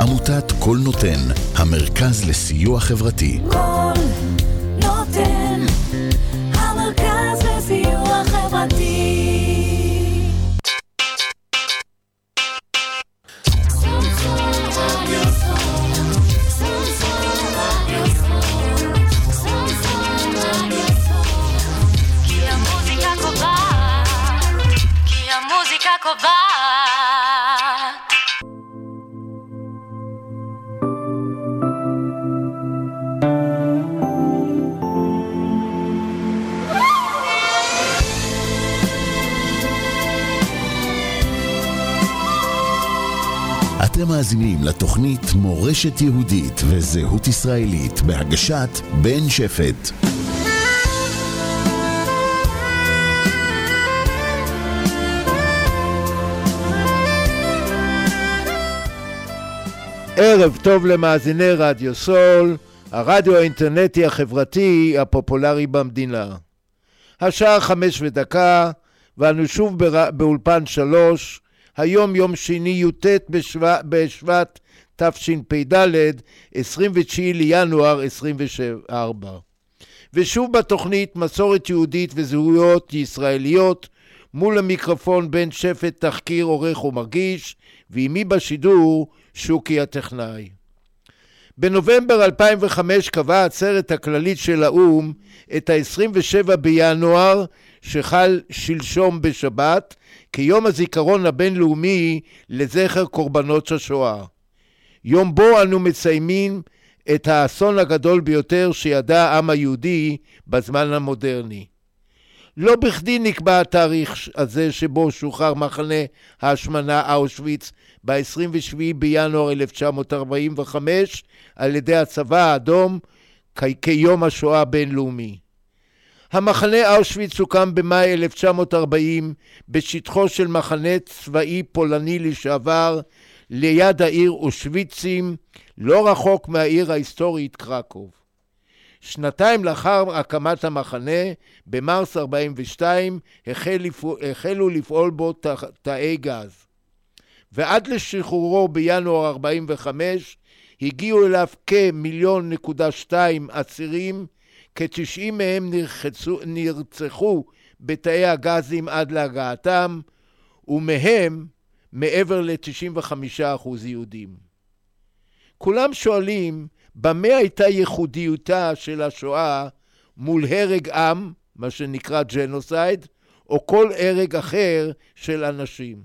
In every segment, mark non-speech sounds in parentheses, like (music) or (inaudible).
עמותת כל נותן, המרכז לסיוע חברתי. כל מאזינים לתוכנית מורשת יהודית וזהות ישראלית בהגשת בן שפט. ערב טוב למאזיני רדיו סול, הרדיו האינטרנטי החברתי הפופולרי במדינה. השעה חמש ודקה, ואנו שוב. באולפן שלוש, היום יום שני י"ט בשבט, בשבט תשפ"ד, 29 לינואר 24. ושוב בתוכנית מסורת יהודית וזהויות ישראליות, מול המיקרופון בן שפט תחקיר עורך ומרגיש, ועימי בשידור שוקי הטכנאי. בנובמבר 2005 קבעה העצרת הכללית של האו"ם את ה-27 בינואר, שחל שלשום בשבת, כיום הזיכרון הבינלאומי לזכר קורבנות השואה. יום בו אנו מציינים את האסון הגדול ביותר שידע העם היהודי בזמן המודרני. לא בכדי נקבע התאריך הזה שבו שוחרר מחנה ההשמנה אושוויץ ב-27 בינואר 1945 על ידי הצבא האדום כ- כיום השואה הבינלאומי. המחנה אושוויץ הוקם במאי 1940 בשטחו של מחנה צבאי פולני לשעבר ליד העיר אושוויצים, לא רחוק מהעיר ההיסטורית קרקוב. שנתיים לאחר הקמת המחנה, במרס 42, החל החלו לפעול בו תא- תאי גז. ועד לשחרורו בינואר 45 הגיעו אליו כמיליון נקודה שתיים עצירים, כ-90 מהם נרחצו, נרצחו בתאי הגזים עד להגעתם, ומהם מעבר ל-95% יהודים. כולם שואלים במה הייתה ייחודיותה של השואה מול הרג עם, מה שנקרא ג'נוסייד, או כל הרג אחר של אנשים.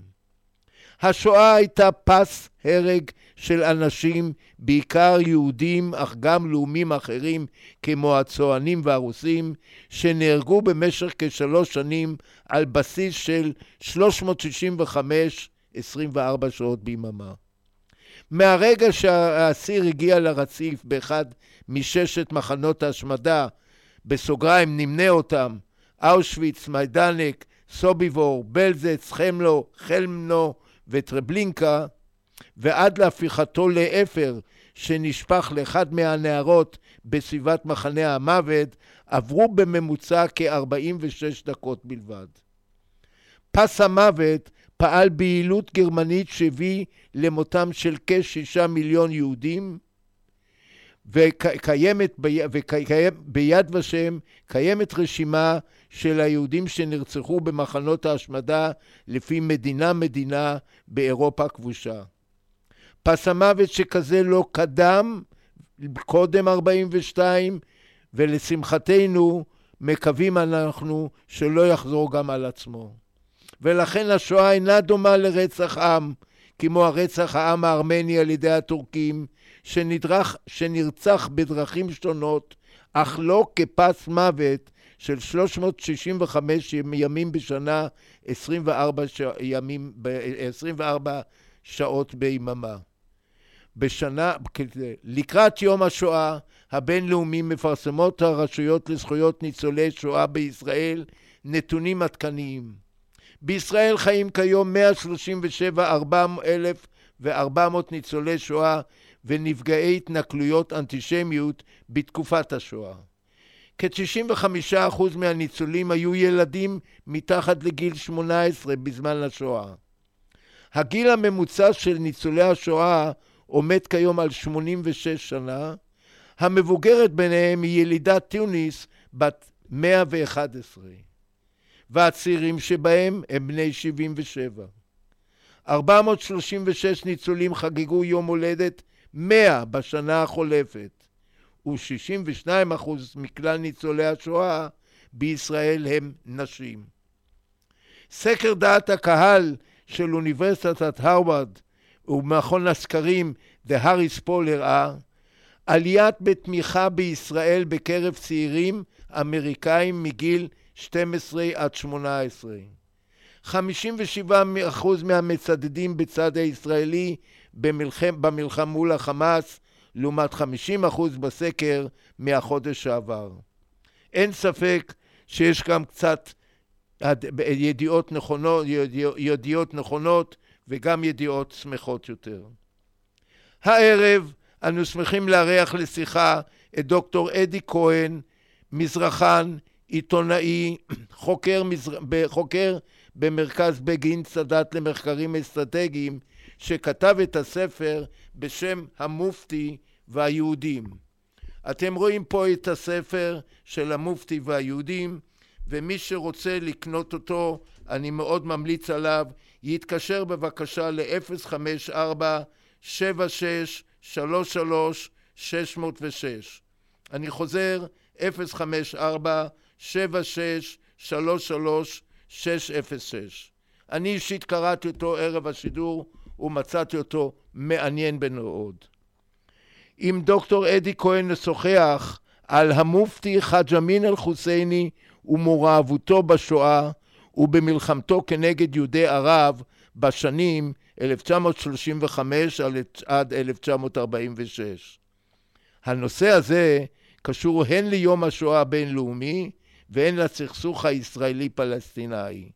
השואה הייתה פס הרג של אנשים, בעיקר יהודים, אך גם לאומים אחרים, כמו הצוענים והרוסים, שנהרגו במשך כשלוש שנים על בסיס של 365, 24 שעות ביממה. מהרגע שהאסיר הגיע לרציף באחד מששת מחנות ההשמדה, בסוגריים נמנה אותם, אושוויץ, מיידנק, סוביבור, בלזץ, חמלו, חלמנו וטרבלינקה, ועד להפיכתו לאפר שנשפך לאחד מהנערות בסביבת מחנה המוות, עברו בממוצע כ-46 דקות בלבד. פס המוות פעל ביעילות גרמנית שהביא למותם של כשישה מיליון יהודים, וקיימת ביד ושם קיימת רשימה של היהודים שנרצחו במחנות ההשמדה לפי מדינה-מדינה באירופה הכבושה. פס המוות שכזה לא קדם קודם 42, ולשמחתנו מקווים אנחנו שלא יחזור גם על עצמו. ולכן השואה אינה דומה לרצח עם, כמו הרצח העם הארמני על ידי הטורקים, שנדרך, שנרצח בדרכים שונות, אך לא כפס מוות של 365 ימים בשנה, 24, ש... ימים, 24 שעות ביממה. בשנה, לקראת יום השואה הבינלאומי מפרסמות הרשויות לזכויות ניצולי שואה בישראל נתונים עדכניים. בישראל חיים כיום 137,400 ניצולי שואה ונפגעי התנכלויות אנטישמיות בתקופת השואה. כ-95% מהניצולים היו ילדים מתחת לגיל 18 בזמן השואה. הגיל הממוצע של ניצולי השואה עומד כיום על 86 שנה, המבוגרת ביניהם היא ילידת תוניס בת 111, והצעירים שבהם הם בני 77. 436 ניצולים חגגו יום הולדת 100 בשנה החולפת, ו-62% מכלל ניצולי השואה בישראל הם נשים. סקר דעת הקהל של אוניברסיטת הרווארד ומכון הסקרים Harris Poll הראה עליית בתמיכה בישראל בקרב צעירים אמריקאים מגיל 12 עד 18. 57% מהמצדדים בצד הישראלי במלחם, במלחמה מול החמאס, לעומת 50% בסקר מהחודש שעבר. אין ספק שיש גם קצת ידיעות נכונות, ידיעות נכונות וגם ידיעות שמחות יותר. הערב אנו שמחים לארח לשיחה את דוקטור אדי כהן, מזרחן, עיתונאי, (coughs) חוקר, מזר... חוקר במרכז בגין סאדאת למחקרים אסטרטגיים, שכתב את הספר בשם המופתי והיהודים. אתם רואים פה את הספר של המופתי והיהודים, ומי שרוצה לקנות אותו, אני מאוד ממליץ עליו, יתקשר בבקשה ל-054-7633-606. אני חוזר, 054-7633-606. אני אישית קראתי אותו ערב השידור ומצאתי אותו מעניין בנאוד. עם דוקטור אדי כהן נשוחח על המופתי חאג' אמין אל-חוסייני ומעורבותו בשואה ובמלחמתו כנגד יהודי ערב בשנים 1935 עד 1946. הנושא הזה קשור הן ליום השואה הבינלאומי והן לסכסוך הישראלי-פלסטיני.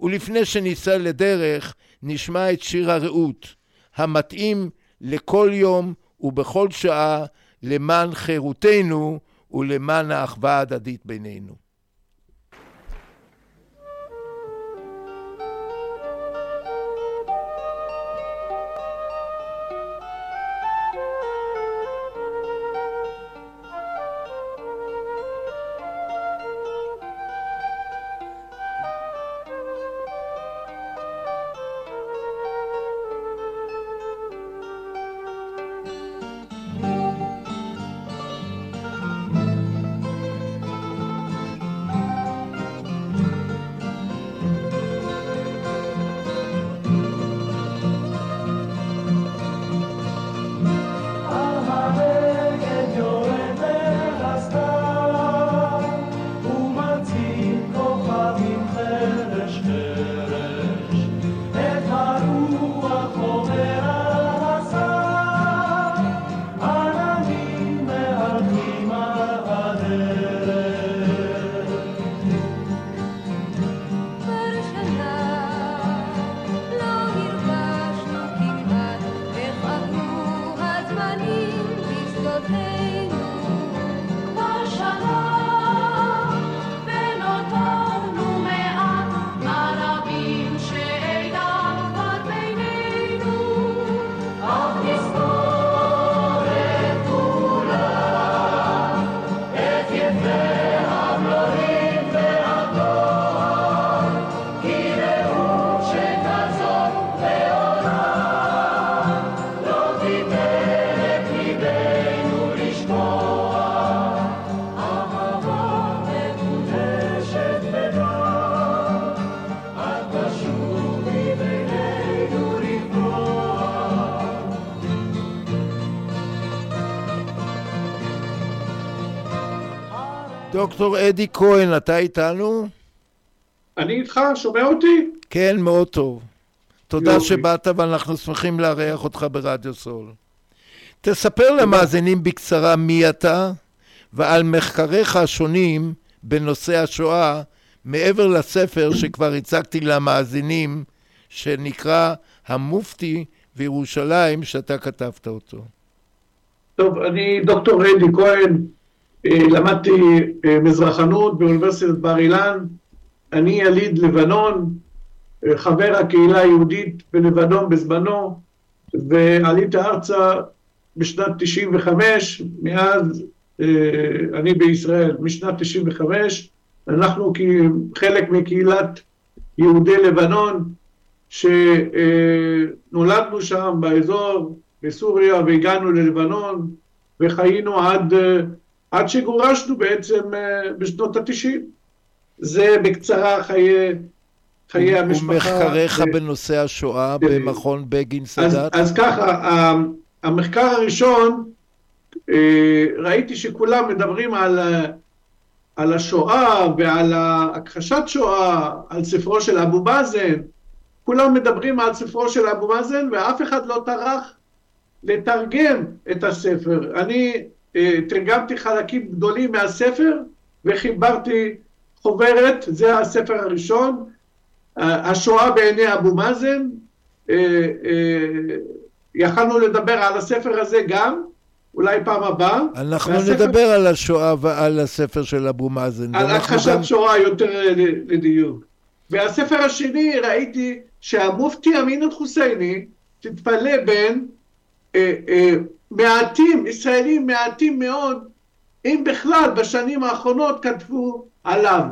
ולפני שניסע לדרך, נשמע את שיר הרעות, המתאים לכל יום ובכל שעה למען חירותנו ולמען האחווה ההדדית בינינו. דוקטור אדי כהן, אתה איתנו? אני איתך, שומע אותי? כן, מאוד טוב. תודה יופי. שבאת ואנחנו שמחים לארח אותך ברדיו סול. תספר למאזינים בקצרה מי אתה ועל מחקריך השונים בנושא השואה, מעבר לספר שכבר הצגתי למאזינים, שנקרא המופתי וירושלים, שאתה כתבת אותו. טוב, אני דוקטור אדי כהן, למדתי אה, מזרחנות באוניברסיטת בר אילן, אני יליד לבנון, אה, חבר הקהילה היהודית בלבנון בזמנו, ועליתי ארצה בשנת 95, מאז אה, אני בישראל, משנת 95, אנחנו חלק מקהילת יהודי לבנון, שנולדנו שם באזור, בסוריה, והגענו ללבנון, וחיינו עד, אה, עד שגורשנו בעצם אה, בשנות התשעים. זה בקצרה חיי, חיי המשפחה. ומחקריך אה, בנושא השואה אה, במכון בגין אז, סאדאת? אז ככה, ה- המחקר הראשון, ראיתי שכולם מדברים על, על השואה ועל הכחשת שואה, על ספרו של אבו מאזן, כולם מדברים על ספרו של אבו מאזן ואף אחד לא טרח לתרגם את הספר. אני תרגמתי חלקים גדולים מהספר וחיברתי חוברת, זה הספר הראשון, אה, השואה בעיני אבו מאזן, אה, אה, יכלנו לדבר על הספר הזה גם, אולי פעם הבאה. אנחנו והספר- נדבר על השואה ועל הספר של אבו מאזן. על הכחשת גם- שואה יותר אה, לדיוק. והספר השני, ראיתי שהמופתי אמין אל-חוסייני, תתפלא בין אה, אה, מעטים, ישראלים מעטים מאוד, אם בכלל בשנים האחרונות כתבו עליו.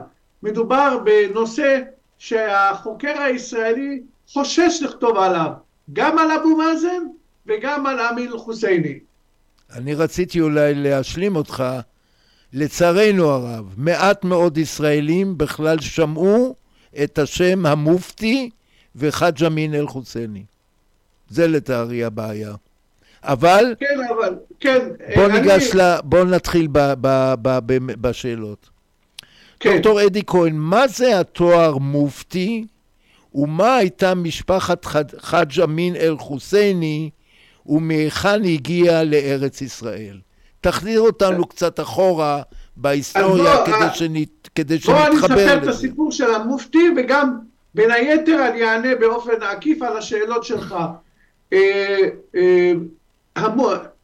מדובר בנושא שהחוקר הישראלי חושש לכתוב עליו, גם על אבו מאזן וגם על אמין אל-חוסייני. אני רציתי אולי להשלים אותך. לצערנו הרב, מעט מאוד ישראלים בכלל שמעו את השם המופתי וחאג' אמין אל-חוסייני. זה לצערי הבעיה. אבל כן, אבל, כן. בוא אה, ניגש אני- ל... בוא נתחיל ב... ב... ב... ב... בשאלות. כן. דוקטור אדי כהן, מה זה התואר מופתי ומה הייתה משפחת חאג' אמין אל-חוסייני ומהיכן הגיע לארץ ישראל? תחזיר אותנו קצת אחורה בהיסטוריה בוא, כדי, אה, שנית... כדי בוא אני שנתחבר אספר את לזה. הסיפור של המופתי וגם בין היתר אני אענה באופן עקיף על השאלות שלך.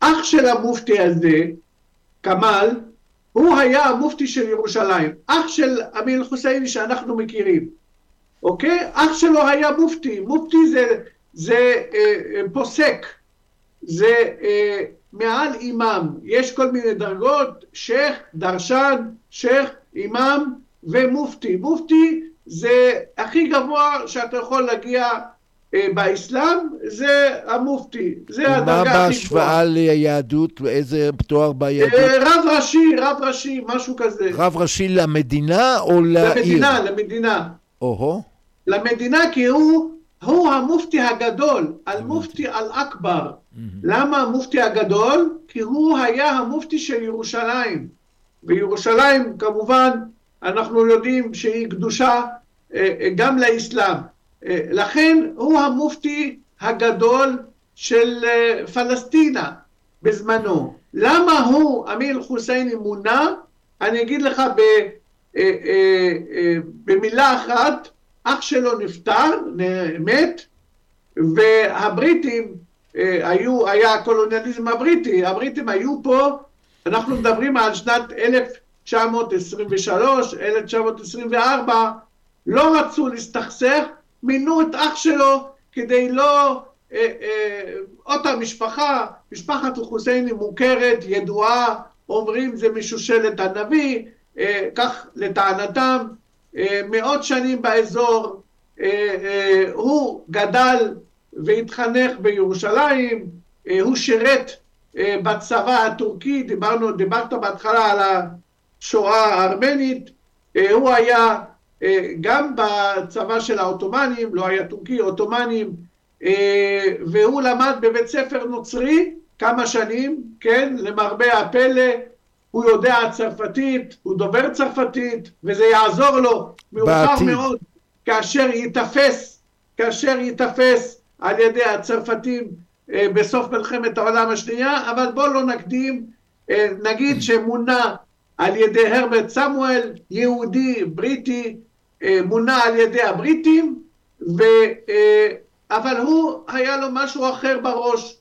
אח של המופתי הזה, כמאל, הוא היה המופתי של ירושלים, אח של אמין חוסייני שאנחנו מכירים, אוקיי? אח שלו היה מופתי, מופתי זה, זה אה, אה, פוסק, זה אה, מעל אימאם, יש כל מיני דרגות, שייח', דרשן, שייח', אימאם ומופתי. מופתי זה הכי גבוה שאתה יכול להגיע באסלאם, זה המופתי, זה הדרגה הכי גבוהה. בהשוואה ליהדות, ואיזה תואר ביהדות? אה, רב ראשי, רב ראשי, משהו כזה. רב ראשי למדינה או לעיר? למדינה, למדינה. או-הו. למדינה כי הוא, הוא המופתי הגדול, אל-מופתי אל-אכבר. למה המופתי הגדול? כי הוא היה המופתי של ירושלים. וירושלים כמובן אנחנו יודעים שהיא קדושה אה, אה, גם לאסלאם. אה, לכן הוא המופתי הגדול של אה, פלסטינה בזמנו. למה הוא, אמיר חוסייני, מונה? אני אגיד לך ב, אה, במילה אחת, אח שלו נפטר, מת, והבריטים היו, היה הקולוניאליזם הבריטי, הבריטים היו פה, אנחנו מדברים על שנת 1923, 1924, לא רצו להסתכסך, מינו את אח שלו כדי לא... אה, אה, אותה משפחה, משפחת אל-חוסייני מוכרת, ידועה, אומרים זה משושלת הנביא, אה, כך לטענתם, מאות שנים באזור, הוא גדל והתחנך בירושלים, הוא שירת בצבא הטורקי, דיברנו, דיברת בהתחלה על השואה הארמנית, הוא היה גם בצבא של העות'מאנים, לא היה טורקי, עות'מאנים, אה, והוא למד בבית ספר נוצרי כמה שנים, כן, למרבה הפלא, הוא יודע צרפתית, הוא דובר צרפתית, וזה יעזור לו מאוחר. מאוד כאשר ייתפס, כאשר ייתפס על ידי הצרפתים אה, בסוף מלחמת העולם השנייה, אבל בואו לא נקדים, אה, נגיד שמונה על ידי הרברט סמואל, יהודי בריטי, אה, מונה על ידי הבריטים, ו, אה, אבל הוא, היה לו משהו אחר בראש.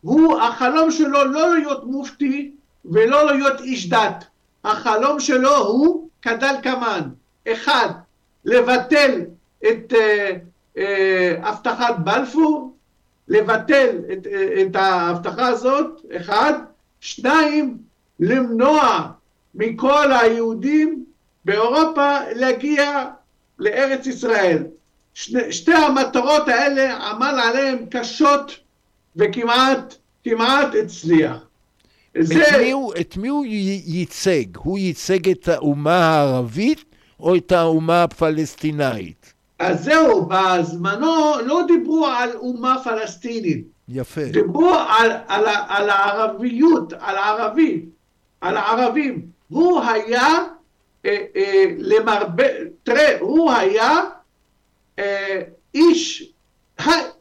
הוא, החלום שלו לא להיות מופתי ולא להיות איש דת. החלום שלו הוא כדלקמן. אחד, לבטל את אה, אה, הבטחת בלפור, לבטל את, אה, את ההבטחה הזאת, אחד. שניים, למנוע מכל היהודים באירופה להגיע לארץ ישראל. שני, שתי המטרות האלה עמל עליהן קשות וכמעט כמעט הצליח. זה, את מי, הוא, את מי הוא ייצג? הוא ייצג את האומה הערבית או את האומה הפלסטינאית? אז זהו, בזמנו לא דיברו על אומה פלסטינית, יפה. דיברו על, על, על הערביות, על הערבי, על הערבים. הוא היה, אה, אה, למרבה, תראה, הוא היה אה, איש,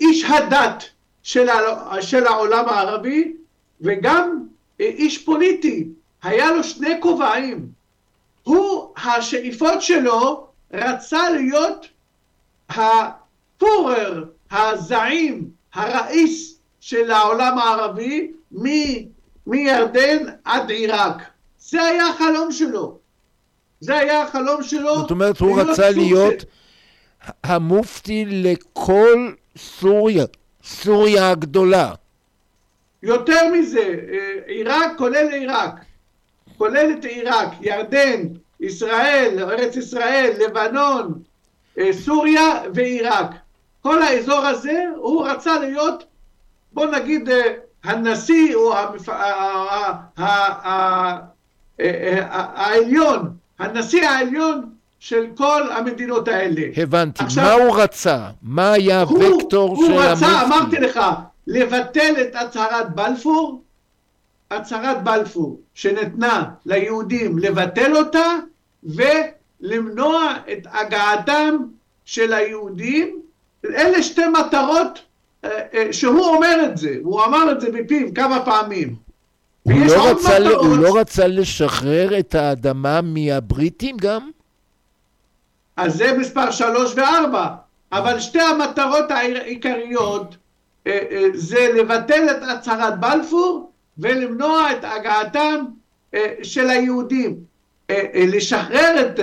איש הדת של, ה- של העולם הערבי וגם אה, איש פוליטי. היה לו שני כובעים. הוא, השאיפות שלו, רצה להיות הפורר, הזעים, הראיס של העולם הערבי מ- מירדן עד עיראק. זה היה החלום שלו. זה היה החלום שלו. זאת אומרת, הוא להיות רצה להיות של- המופתי לכל סוריה, סוריה הגדולה. יותר מזה, אה, עיראק כולל עיראק, כולל את עיראק, ירדן, ישראל, ארץ ישראל, לבנון, אה, סוריה ועיראק. כל האזור הזה, הוא רצה להיות, בוא נגיד, אה, הנשיא או העליון, הנשיא העליון של כל המדינות האלה. הבנתי. עכשיו- מה הוא רצה? מה היה הוקטור של הוא רצה, אמרתי המופתי? לך, לבטל את הצהרת בלפור, הצהרת בלפור שנתנה ליהודים לבטל אותה ולמנוע את הגעתם של היהודים. אלה שתי מטרות אה, אה, שהוא אומר את זה, הוא אמר את זה בפיו כמה פעמים. הוא לא רצה ל- הוא מטרות. לא רצה לשחרר את האדמה מהבריטים גם? אז זה מספר שלוש וארבע. אבל שתי המטרות העיקריות אה, אה, זה לבטל את הצהרת בלפור ולמנוע את הגעתם אה, של היהודים. לשחרר את...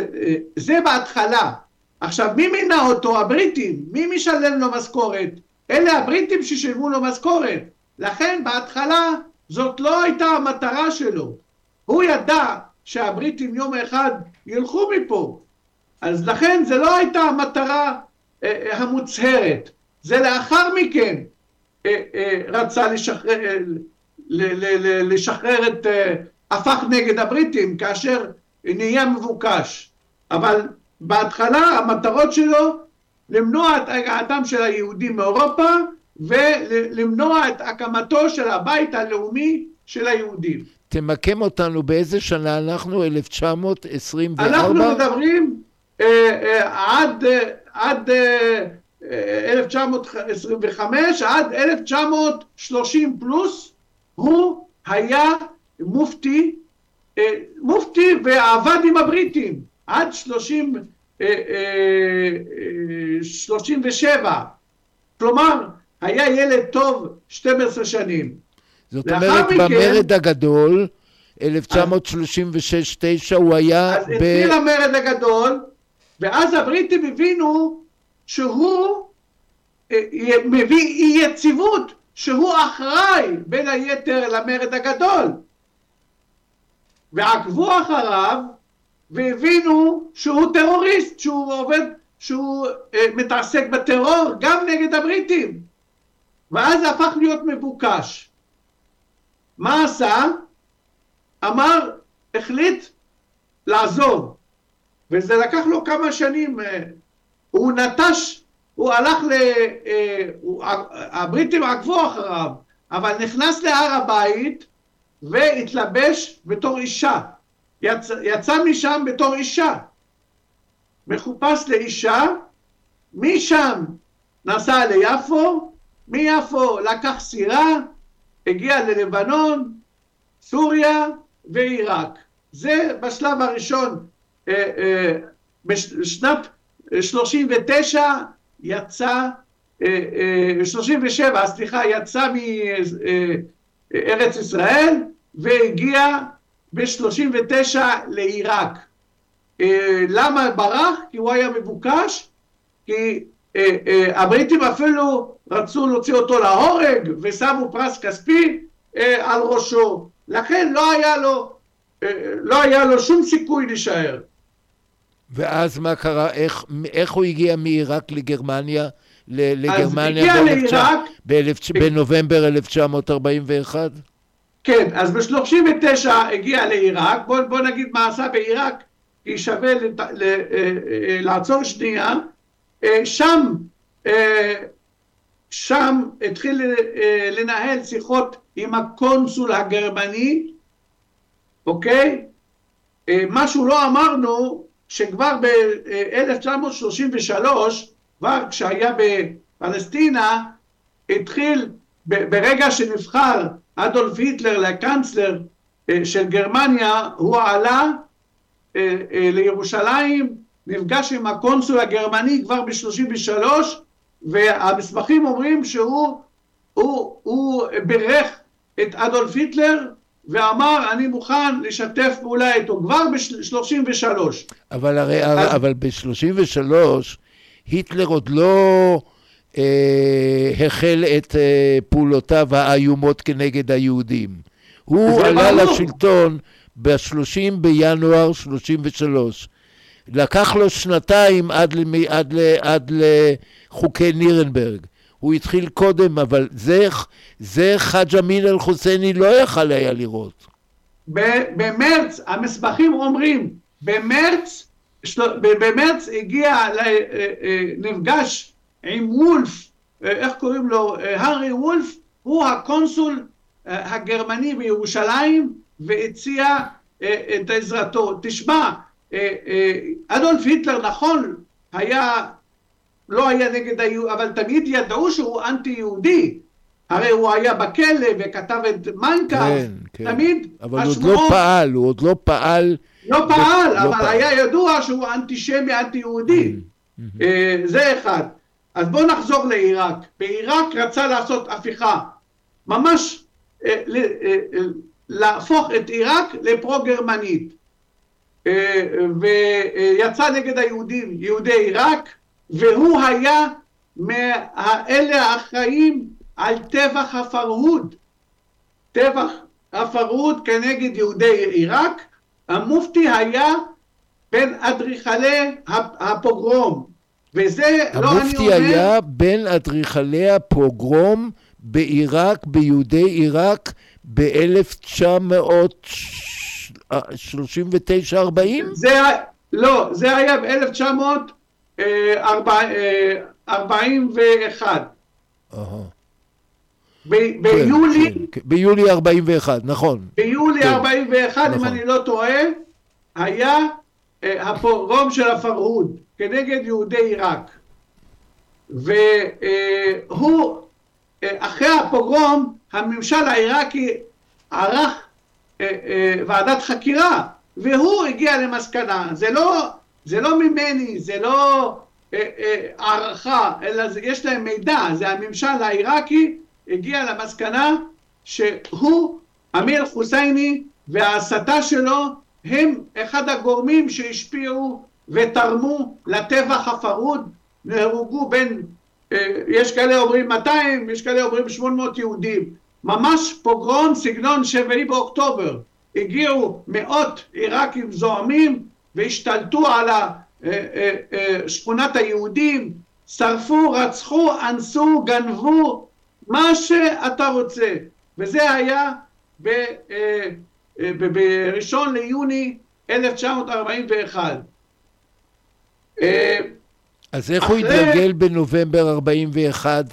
זה בהתחלה. עכשיו, מי מינה אותו? הבריטים. מי משלם לו משכורת? אלה הבריטים ששילמו לו משכורת. לכן בהתחלה זאת לא הייתה המטרה שלו. הוא ידע שהבריטים יום אחד ילכו מפה. אז לכן זה לא הייתה המטרה אה, אה, המוצהרת. זה לאחר מכן אה, אה, רצה לשחרר, אה, ל- ל- ל- לשחרר את... אה, הפך נגד הבריטים כאשר נהיה מבוקש. אבל בהתחלה המטרות שלו למנוע את הגעתם של היהודים מאירופה ולמנוע את הקמתו של הבית הלאומי של היהודים. תמקם אותנו באיזה שנה אנחנו? 1924? אנחנו מדברים אה, אה, עד, אה, עד אה, אה, 1925, עד 1930 פלוס, הוא היה מופתי, אה, מופתי ועבד עם הבריטים עד 30, אה, אה, אה, 37. כלומר, היה ילד טוב 12 שנים. זאת אומרת, מכן- במרד הגדול, 1936-9, הוא היה אז ב... התחיל המרד הגדול, ואז הבריטים הבינו שהוא אה, מביא אי יציבות, שהוא אחראי בין היתר למרד הגדול. ועקבו אחריו והבינו שהוא טרוריסט, שהוא עובד, שהוא אה, מתעסק בטרור גם נגד הבריטים. ואז זה הפך להיות מבוקש. מה עשה? אמר, החליט לעזוב. וזה לקח לו כמה שנים. אה, הוא נטש, הוא הלך ל... אה, הוא- הבריטים עקבו אחריו, אבל נכנס להר הבית והתלבש בתור אישה. יצא, יצא משם בתור אישה. מחופש לאישה, משם נסע ליפו, מיפו לקח סירה, הגיע ללבנון, סוריה ועיראק. זה בשלב הראשון. אה, אה, בשנת 39 יצא, 37, סליחה, יצא מארץ ישראל והגיע ב-39 לעיראק. למה ברח? כי הוא היה מבוקש, כי הבריטים אפילו רצו להוציא אותו להורג ושמו פרס כספי על ראשו. לכן לא היה לו, לא היה לו שום סיכוי להישאר. ואז מה קרה? איך, איך הוא הגיע מעיראק לגרמניה? לגרמניה הגיע באלף- לעיראק- באלף- בנובמבר 1941? כן, אז ב-39 הגיע לעיראק, בוא, בוא נגיד מה עשה בעיראק, כי שווה לת, ל, אה, אה, לעצור שנייה. אה, שם, אה, שם התחיל אה, לנהל שיחות עם הקונסול הגרמני, אוקיי? משהו לא אמרנו, שכבר ב-1933, כבר כשהיה בפלסטינה, התחיל, ברגע שנבחר אדולף היטלר לקנצלר של גרמניה, הוא עלה לירושלים, נפגש עם הקונסול הגרמני כבר ב-33, והמסמכים אומרים שהוא הוא, הוא בירך את אדולף היטלר ואמר אני מוכן לשתף פעולה איתו כבר ב-33. אבל הרי, אז- אבל ב-33 היטלר עוד לא אה, החל את אה, פעולותיו האיומות כנגד היהודים. הוא עלה ברור. לשלטון ב-30 בינואר 33. לקח לו שנתיים עד, למי, עד, ל, עד לחוקי נירנברג. הוא התחיל קודם, אבל זה, זה חאג' אמין אל-חוסייני לא יכל היה לראות. במרץ, המסמכים אומרים, במרץ, של- במרץ הגיע, אה, אה, נפגש עם וולף, אה, איך קוראים לו, הארי וולף, הוא הקונסול הגרמני בירושלים, והציע את עזרתו. תשמע, אדולף היטלר נכון, היה, לא היה נגד היהודים, אבל תמיד ידעו שהוא אנטי יהודי. הרי הוא היה בכלא וכתב את מיינקאפ, כן, כן. תמיד אבל הוא עוד לא השמועות- פעל, הוא עוד לא פעל. לא פעל, לא אבל פעל. היה ידוע שהוא אנטישמי, אנטי יהודי. אה, זה אחד. אז בואו נחזור לעיראק. בעיראק רצה לעשות הפיכה. ממש אה, אה, אה, להפוך את עיראק לפרו-גרמנית. אה, ויצא נגד היהודים, יהודי עיראק, והוא היה מאלה האחראים על טבח הפרהוד. טבח הפרהוד כנגד יהודי עיראק, המופתי היה בין אדריכלי הפוגרום, וזה לא אני המופתי אומר, היה בין אדריכלי הפוגרום בעיראק, ביהודי עיראק, ב-1939-40? זה, לא, זה היה ב-1941, ביולי, ביולי 41, נכון. ביולי כן, 41, אם נכון. אני לא טועה, היה אה, הפוגרום של הפרהוד כנגד יהודי עיראק. והוא, אה, אחרי הפוגרום, הממשל העיראקי ערך אה, אה, ועדת חקירה, והוא הגיע למסקנה, זה לא, זה לא ממני, זה לא אה, אה, הערכה, אלא זה, יש להם מידע, זה הממשל העיראקי הגיע למסקנה שהוא, אמיר חוסייני וההסתה שלו הם אחד הגורמים שהשפיעו ותרמו לטבח הפרוד, נהרגו בין, אה, יש כאלה אומרים 200, יש כאלה אומרים 800 יהודים. ממש פוגרום סגנון שביעי באוקטובר. הגיעו מאות עיראקים זועמים והשתלטו על אה, אה, אה, שכונת היהודים, שרפו, רצחו, אנסו, גנבו, מה שאתה רוצה. וזה היה בראשון ליוני 1941. אה, אז איך הוא אחרי- התגלגל בנובמבר 41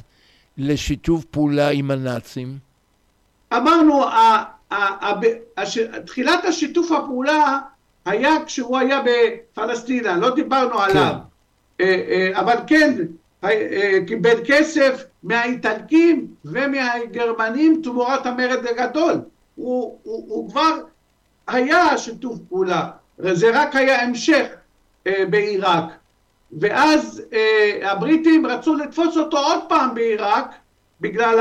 לשיתוף פעולה עם הנאצים? אמרנו, תחילת השיתוף הפעולה היה כשהוא היה בפלסטינה, לא דיברנו עליו. אה, אה, אבל כן, אה, קיבל כסף מהאיטלקים ומהגרמנים תמורת המרד הגדול. הוא, הוא, הוא כבר היה שיתוף פעולה, זה רק היה המשך אה, בעיראק. ואז אה, הבריטים רצו לתפוס אותו עוד פעם בעיראק, בגלל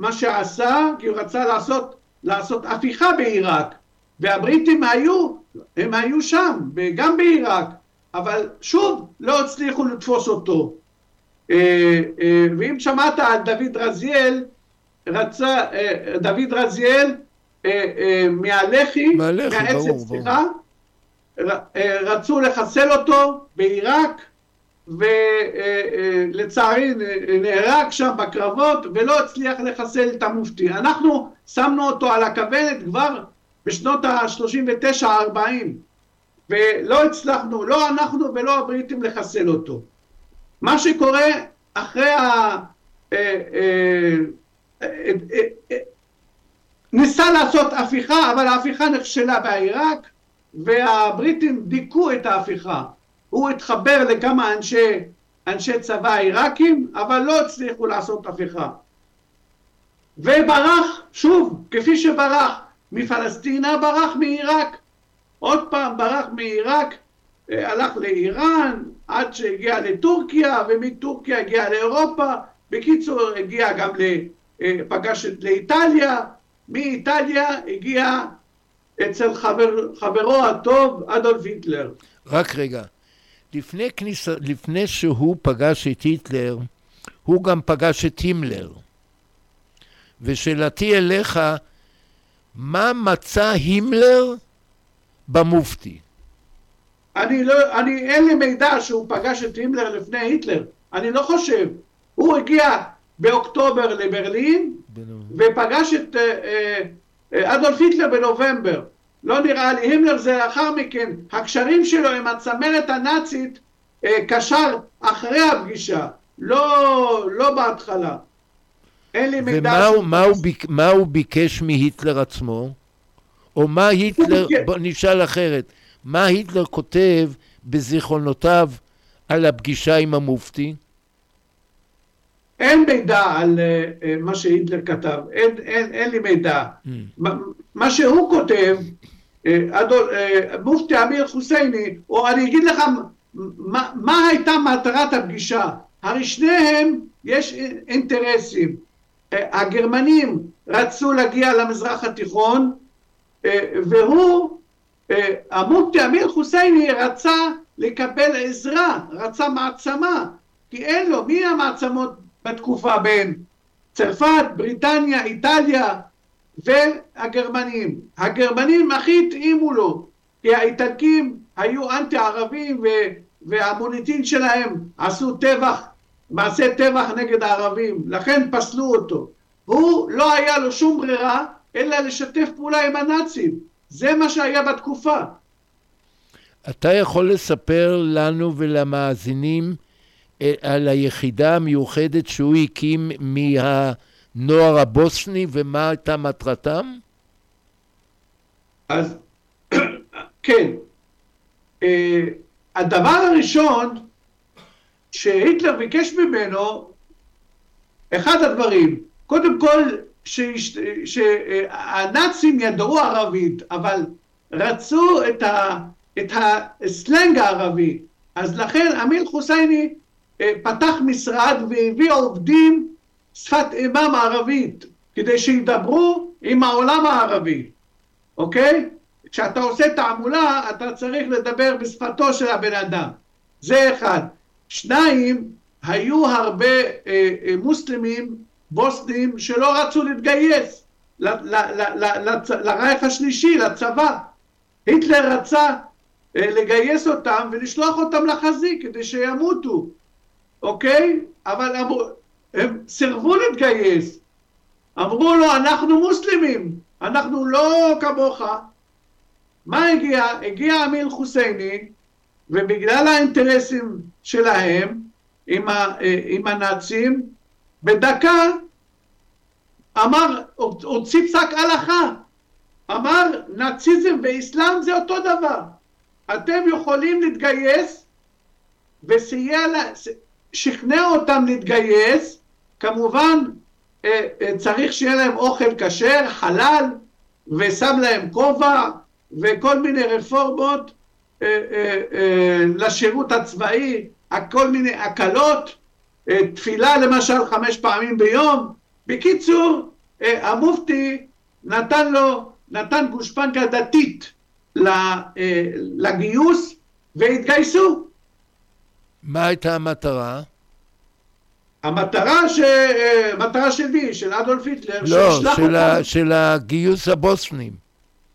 מה שעשה, כי הוא רצה לעשות, לעשות הפיכה בעיראק. והבריטים היו, הם היו שם, גם בעיראק, אבל שוב לא הצליחו לתפוס אותו. אה, אה, ואם שמעת על דוד רזיאל, רצה, אה, דוד רזיאל מהלח"י, מהלח"י, מהאצ"ל, ברור, סליחה, רצו לחסל אותו בעיראק, ולצערי נהרג שם בקרבות ולא הצליח לחסל את המופתי. אנחנו שמנו אותו על הכוונת כבר בשנות ה-39-40 ולא הצלחנו, לא אנחנו ולא הבריטים לחסל אותו. מה שקורה אחרי ה... אה, אה, אה, ניסה לעשות הפיכה, אבל ההפיכה נכשלה בעיראק והבריטים דיכאו את ההפיכה. הוא התחבר לכמה אנשי, אנשי צבא עיראקים, אבל לא הצליחו לעשות הפיכה. וברח, שוב, כפי שברח מפלסטינה, ברח מעיראק. עוד פעם ברח מעיראק, הלך לאיראן, עד שהגיע לטורקיה, ומטורקיה הגיע לאירופה. בקיצור, הגיע גם, ל, פגש לאיטליה, מאיטליה הגיע אצל חבר, חברו הטוב אדולף היטלר. רק רגע, לפני, כניס... לפני שהוא פגש את היטלר, הוא גם פגש את הימלר. ושאלתי אליך, מה מצא הימלר במופתי? אני לא, אני, אין לי מידע שהוא פגש את הימלר לפני היטלר, אני לא חושב. הוא הגיע באוקטובר לברלין, ופגש את אה, אה, אה, אדולף היטלר בנובמבר. לא נראה לי, הימלר זה לאחר מכן, הקשרים שלו עם הצמרת הנאצית קשר אחרי הפגישה, לא, לא בהתחלה. אין לי מידע... ומה הוא, מה הוא, ביק, מה הוא ביקש מהיטלר עצמו? או מה היטלר, בוא נשאל אחרת, מה היטלר כותב בזיכרונותיו על הפגישה עם המופתי? אין מידע על uh, מה שהיטלר כתב, אין, אין, אין לי מידע. Mm. מה, מה שהוא כותב, uh, אדול, uh, מופתי אמיר חוסייני, או אני אגיד לך מה, מה הייתה מטרת הפגישה. הרי שניהם יש אינטרסים. Uh, הגרמנים רצו להגיע למזרח התיכון, uh, והוא, uh, המופתי אמיר חוסייני רצה לקבל עזרה, רצה מעצמה, כי אין לו, מי המעצמות בתקופה בין צרפת, בריטניה, איטליה והגרמנים. הגרמנים הכי התאימו לו, כי האיטלקים היו אנטי ערבים והמוניטין שלהם עשו טבח, מעשה טבח נגד הערבים, לכן פסלו אותו. הוא לא היה לו שום ברירה אלא לשתף פעולה עם הנאצים. זה מה שהיה בתקופה. אתה יכול לספר לנו ולמאזינים על היחידה המיוחדת שהוא הקים מהנוער הבוסני ומה הייתה מטרתם? אז (coughs) כן, אה, הדבר הראשון שהיטלר ביקש ממנו, אחד הדברים, קודם כל שהנאצים ידעו ערבית, אבל רצו את, ה, את הסלנג הערבי, אז לכן אמיל חוסייני פתח משרד והביא עובדים שפת אימם ערבית, כדי שידברו עם העולם הערבי, אוקיי? כשאתה עושה תעמולה, אתה צריך לדבר בשפתו של הבן אדם. זה אחד. שניים, היו הרבה אה, אה, מוסלמים בוסנים שלא רצו להתגייס לרייך השלישי, לצבא. היטלר רצה אה, לגייס אותם ולשלוח אותם לחזית כדי שימותו. אוקיי? אבל אמרו, הם סירבו להתגייס. אמרו לו, אנחנו מוסלמים, אנחנו לא כמוך. מה הגיע? הגיע אמיל חוסייני, ובגלל האינטרסים שלהם עם, ה, עם הנאצים, בדקה אמר, הוציא פסק הלכה, אמר נאציזם ואסלאם זה אותו דבר. אתם יכולים להתגייס, וסייע, שכנע אותם להתגייס, כמובן אה, אה, צריך שיהיה להם אוכל כשר, חלל, ושם להם כובע, וכל מיני רפורמות אה, לשירות הצבאי, כל מיני הקלות, תפילה למשל חמש פעמים ביום. בקיצור, המופתי נתן לו, נתן גושפנקה דתית לגיוס, והתגייסו. מה הייתה המטרה? המטרה, ש... אה, מטרה של מי? של אדולף היטלר, לא, של, ה. של הגיוס הבוסנים.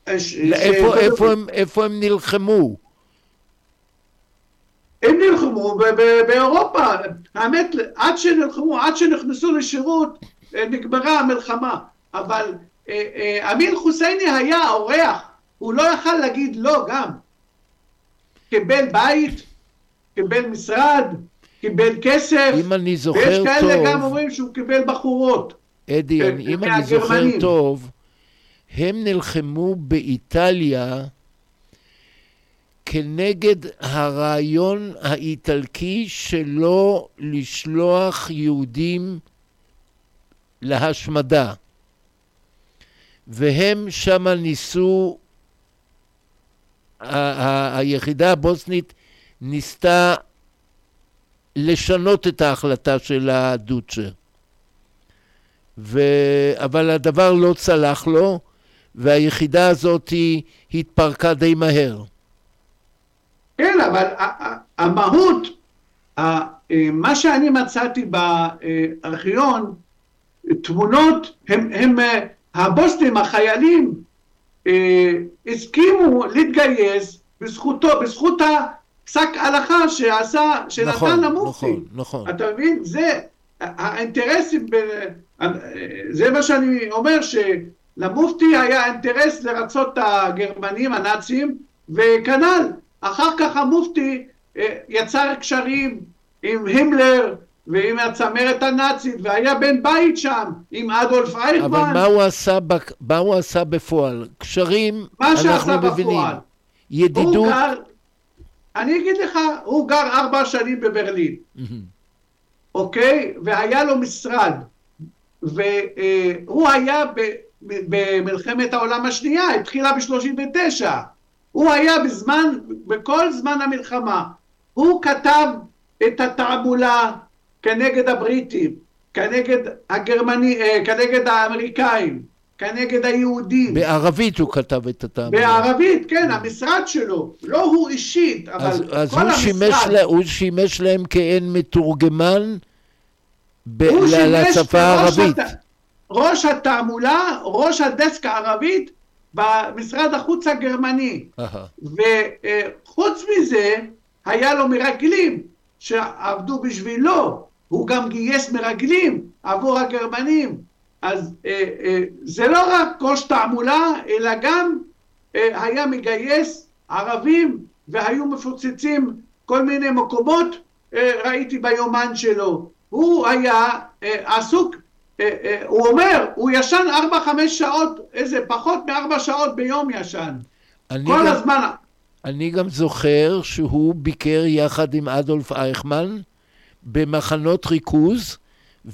אה, ש- איפה, ש- איפה, הם, איפה הם נלחמו? הם נלחמו ב- ב- באירופה, האמת, עד שנלחמו, עד שנכנסו לשירות, אה, נגמרה המלחמה. אבל אה, אה, אמיר חוסייני היה אורח, הוא לא יכל להגיד לא גם. קיבל בית, קיבל משרד, קיבל כסף, אם אני ויש זוכר כאלה גם טוב, אומרים שהוא קיבל בחורות. אדי, אה, אני- אם אני זוכר. טוב, הם נלחמו באיטליה כנגד הרעיון האיטלקי שלא לשלוח יהודים להשמדה. והם שמה ניסו, היחידה הבוסנית ניסתה לשנות את ההחלטה של הדוצ'ה. ו... אבל הדבר לא צלח לו, והיחידה הזאת היא התפרקה די מהר. כן, אבל המהות, אה, מה שאני מצאתי בארכיון, תמונות, הם, הם, אה, הבוסטים, החיילים, אה, הסכימו להתגייס בזכותו, בזכות הפסק הלכה שעשה, שנתן נכון, למופתי. נכון, נכון. אתה מבין? זה האינטרסים, ב- זה מה שאני אומר, שלמופתי היה אינטרס לרצות את הגרמנים הנאצים, וכנ"ל, אחר כך המופתי אה, יצר קשרים עם הימלר ועם הצמרת הנאצית, והיה בן בית שם עם אדולף אבל אייכמן. מה הוא עשה, בק... מה הוא עשה בפועל? קשרים, מה שעשה אנחנו מבינים. בפועל. הוא ידידות, גר, אני אגיד לך, הוא גר ארבע שנים בברלין. אוקיי? והיה לו משרד, והוא היה ב, ב, במלחמת העולם השנייה, התחילה ב-39. הוא היה בזמן, בכל זמן המלחמה. הוא כתב את התעמולה כנגד הבריטים, כנגד הגרמני, אה, כנגד האמריקאים, כנגד היהודים. בערבית הוא כתב את התעמולה. בערבית, כן, המשרד שלו, לא הוא אישית, אבל אז, אז כל הוא, המשרד. שימש לה, הוא שימש להם כעין מתורגמן ב, ל- לשפה הערבית. הת- ראש התעמולה, ראש הדסק הערבית במשרד החוץ הגרמני. וחוץ מזה, היה לו מרגלים שעבדו בשבילו. הוא גם גייס מרגלים עבור הגרמנים. אז אה, אה, זה לא רק ראש תעמולה, אלא גם אה, היה מגייס ערבים והיו מפוצצים כל מיני מקומות, אה, ראיתי ביומן שלו. הוא היה אה, עסוק, אה, הוא אומר, הוא ישן 4-5 שעות, איזה פחות מ-4 שעות ביום ישן. כל גם, הזמן, אני גם זוכר שהוא ביקר יחד עם אדולף אייכמן במחנות ריכוז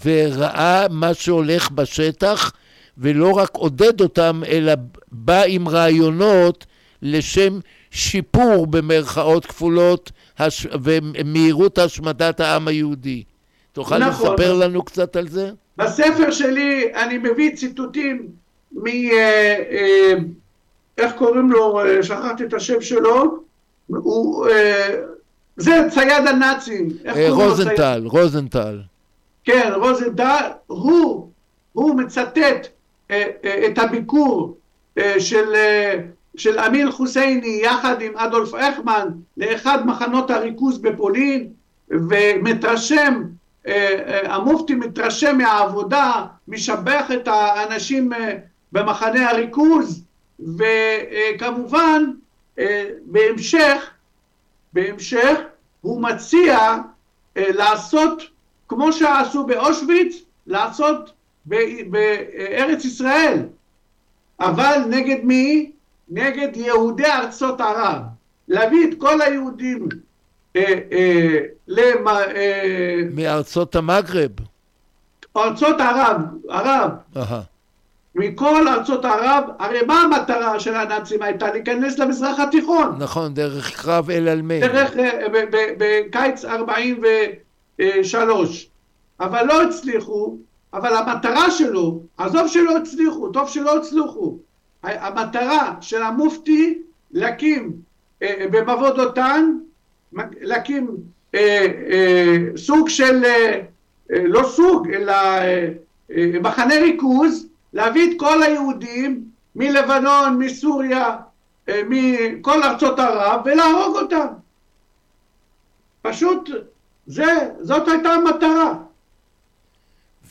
וראה מה שהולך בשטח ולא רק עודד אותם אלא בא עם רעיונות לשם שיפור במרכאות כפולות הש... ומהירות השמדת העם היהודי. תוכל נכון. לספר לנו קצת על זה? בספר שלי אני מביא ציטוטים מ... אה, אה, איך קוראים לו? אה, שכחתי את השם שלו. הוא... זה צייד הנאצים. רוזנטל, רוזנטל. כן, רוזנטל, הוא, הוא מצטט אה, אה, את הביקור אה, של, של אמיל חוסייני יחד עם אדולף אייכמן לאחד מחנות הריכוז בפולין ומתרשם, המופתי מתרשם מהעבודה, משבח את האנשים במחנה הריכוז וכמובן בהמשך, בהמשך הוא מציע לעשות כמו שעשו באושוויץ, לעשות בארץ ישראל. אבל נגד מי? נגד יהודי ארצות ערב. להביא את כל היהודים אה, אה, למ- אה, מארצות המגרב. ארצות ערב, ערב, אהה. מכל ארצות ערב, הרי מה המטרה של הנאצים הייתה? להיכנס למזרח התיכון. נכון, דרך קרב אל אלמיין. דרך, אה, ב- ב- בקיץ 43. אבל לא הצליחו, אבל המטרה שלו, עזוב שלא הצליחו, טוב שלא הצליחו, המטרה של המופתי להקים אה, במבוא דותן, להקים אה, אה, סוג של, אה, אה, לא סוג, אלא אה, אה, מחנה ריכוז, להביא את כל היהודים מלבנון, מסוריה, אה, מכל ארצות ערב ולהרוג אותם. פשוט, זה, זאת הייתה המטרה.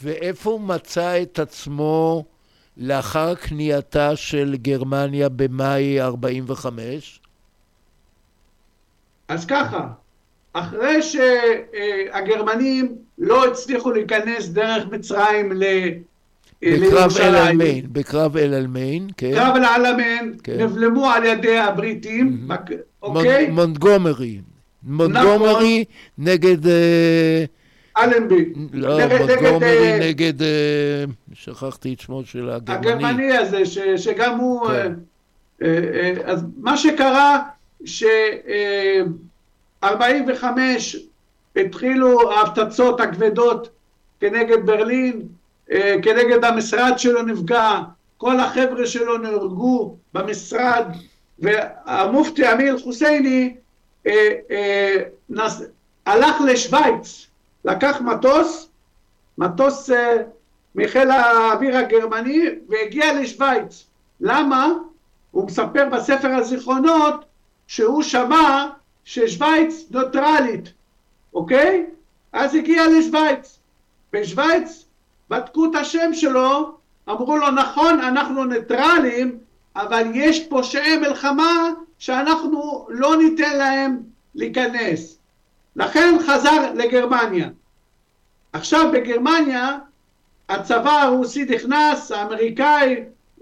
ואיפה הוא מצא את עצמו לאחר כניעתה של גרמניה במאי 45? אז ככה, אחרי שהגרמנים לא הצליחו להיכנס דרך מצרים ל... בקרב אל אלמיין, בקרב אל אלמיין, כן. קרב אל-עלמיין, כן. נבלמו על ידי הבריטים, בק- אוקיי? מונ- מונטגומרי. מונטגומרי נגד... אה, אלנבי. לא, מונטגומרי אה, נגד... אה, שכחתי את שמו של הגרמני. הגרמני הזה, שגם הוא... כן. אז מה שקרה, ש-45 התחילו ההפצצות הכבדות כנגד ברלין, כנגד המשרד שלו נפגע, כל החבר'ה שלו נהרגו במשרד, והמופתי אמיר חוסייני. הלך לשוויץ, לקח מטוס, מטוס אה, מחיל האוויר הגרמני והגיע לשוויץ. למה? הוא מספר בספר הזיכרונות שהוא שמע ששוויץ נוטרלית, אוקיי? אז הגיע לשוויץ. בשוויץ בדקו את השם שלו, אמרו לו נכון אנחנו ניטרלים אבל יש פושעי מלחמה שאנחנו לא ניתן להם להיכנס. לכן חזר לגרמניה. עכשיו בגרמניה הצבא הרוסי נכנס, האמריקאי